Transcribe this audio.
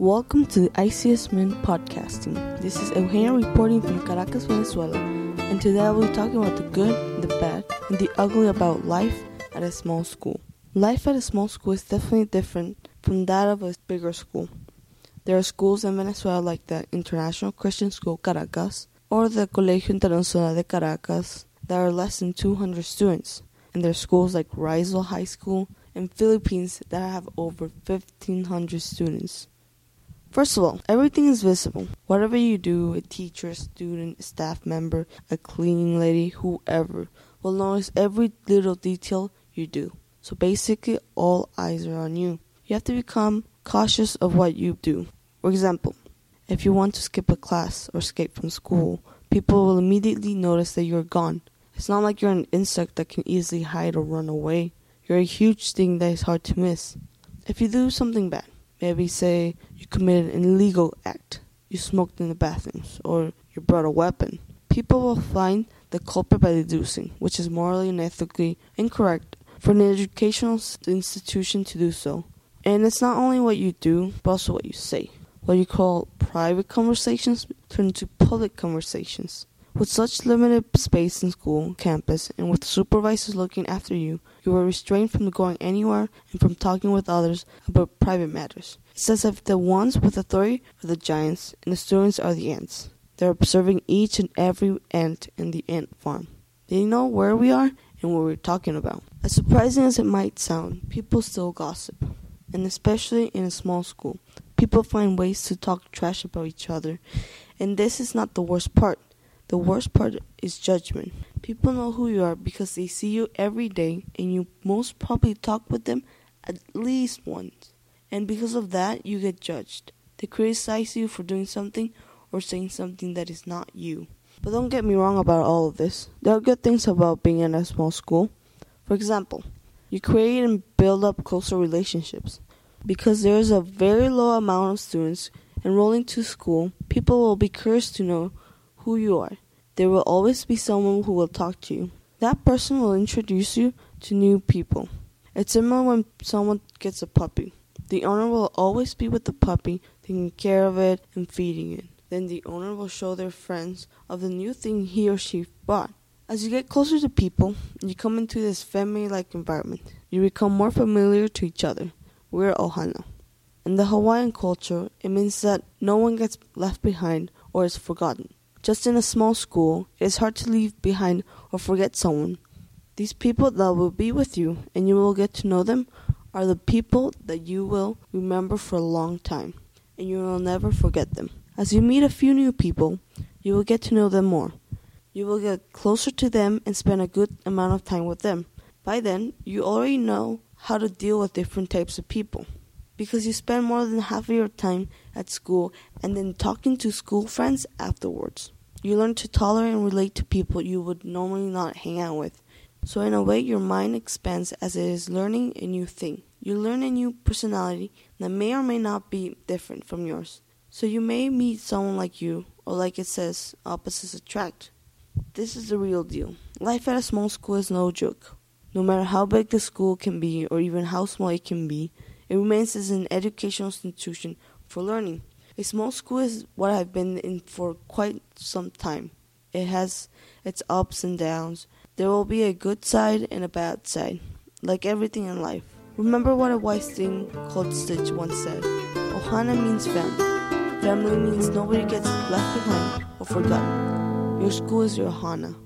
Welcome to the ICS Men Podcasting. This is Eugenia reporting from Caracas, Venezuela, and today I will be talking about the good, the bad, and the ugly about life at a small school. Life at a small school is definitely different from that of a bigger school. There are schools in Venezuela like the International Christian School Caracas or the Colegio Internacional de Caracas that are less than 200 students, and there are schools like Rizal High School in Philippines that have over 1500 students. First of all, everything is visible. Whatever you do, a teacher, student, staff member, a cleaning lady, whoever, will notice every little detail you do. So basically, all eyes are on you. You have to become cautious of what you do. For example, if you want to skip a class or escape from school, people will immediately notice that you're gone. It's not like you're an insect that can easily hide or run away. You're a huge thing that is hard to miss. If you do something bad, maybe say you committed an illegal act, you smoked in the bathrooms, or you brought a weapon, people will find the culprit by deducing, which is morally and ethically incorrect for an educational institution to do so. And it's not only what you do, but also what you say. What you call private conversations turn into public conversations. With such limited space in school campus and with supervisors looking after you, you are restrained from going anywhere and from talking with others about private matters. It's as if the ones with authority are the giants and the students are the ants. They're observing each and every ant in the ant farm. They know where we are and what we're talking about. As surprising as it might sound, people still gossip, and especially in a small school. People find ways to talk trash about each other, and this is not the worst part. The worst part is judgment. People know who you are because they see you every day and you most probably talk with them at least once. And because of that, you get judged. They criticize you for doing something or saying something that is not you. But don't get me wrong about all of this. There are good things about being in a small school. For example, you create and build up closer relationships. Because there is a very low amount of students enrolling to school, people will be curious to know who you are. There will always be someone who will talk to you. That person will introduce you to new people. It's similar when someone gets a puppy. The owner will always be with the puppy, taking care of it and feeding it. Then the owner will show their friends of the new thing he or she bought. As you get closer to people, you come into this family like environment. You become more familiar to each other. We're Ohana. In the Hawaiian culture, it means that no one gets left behind or is forgotten. Just in a small school, it is hard to leave behind or forget someone. These people that will be with you and you will get to know them are the people that you will remember for a long time, and you will never forget them. As you meet a few new people, you will get to know them more. You will get closer to them and spend a good amount of time with them. By then, you already know how to deal with different types of people because you spend more than half of your time at school and then talking to school friends afterwards. You learn to tolerate and relate to people you would normally not hang out with. So, in a way, your mind expands as it is learning a new thing. You learn a new personality that may or may not be different from yours. So, you may meet someone like you, or like it says, opposites attract. This is the real deal. Life at a small school is no joke. No matter how big the school can be, or even how small it can be, it remains as an educational institution for learning. A small school is what I've been in for quite some time. It has its ups and downs. There will be a good side and a bad side, like everything in life. Remember what a wise thing called Stitch once said Ohana means family. Family means nobody gets left behind or forgotten. Your school is your Ohana.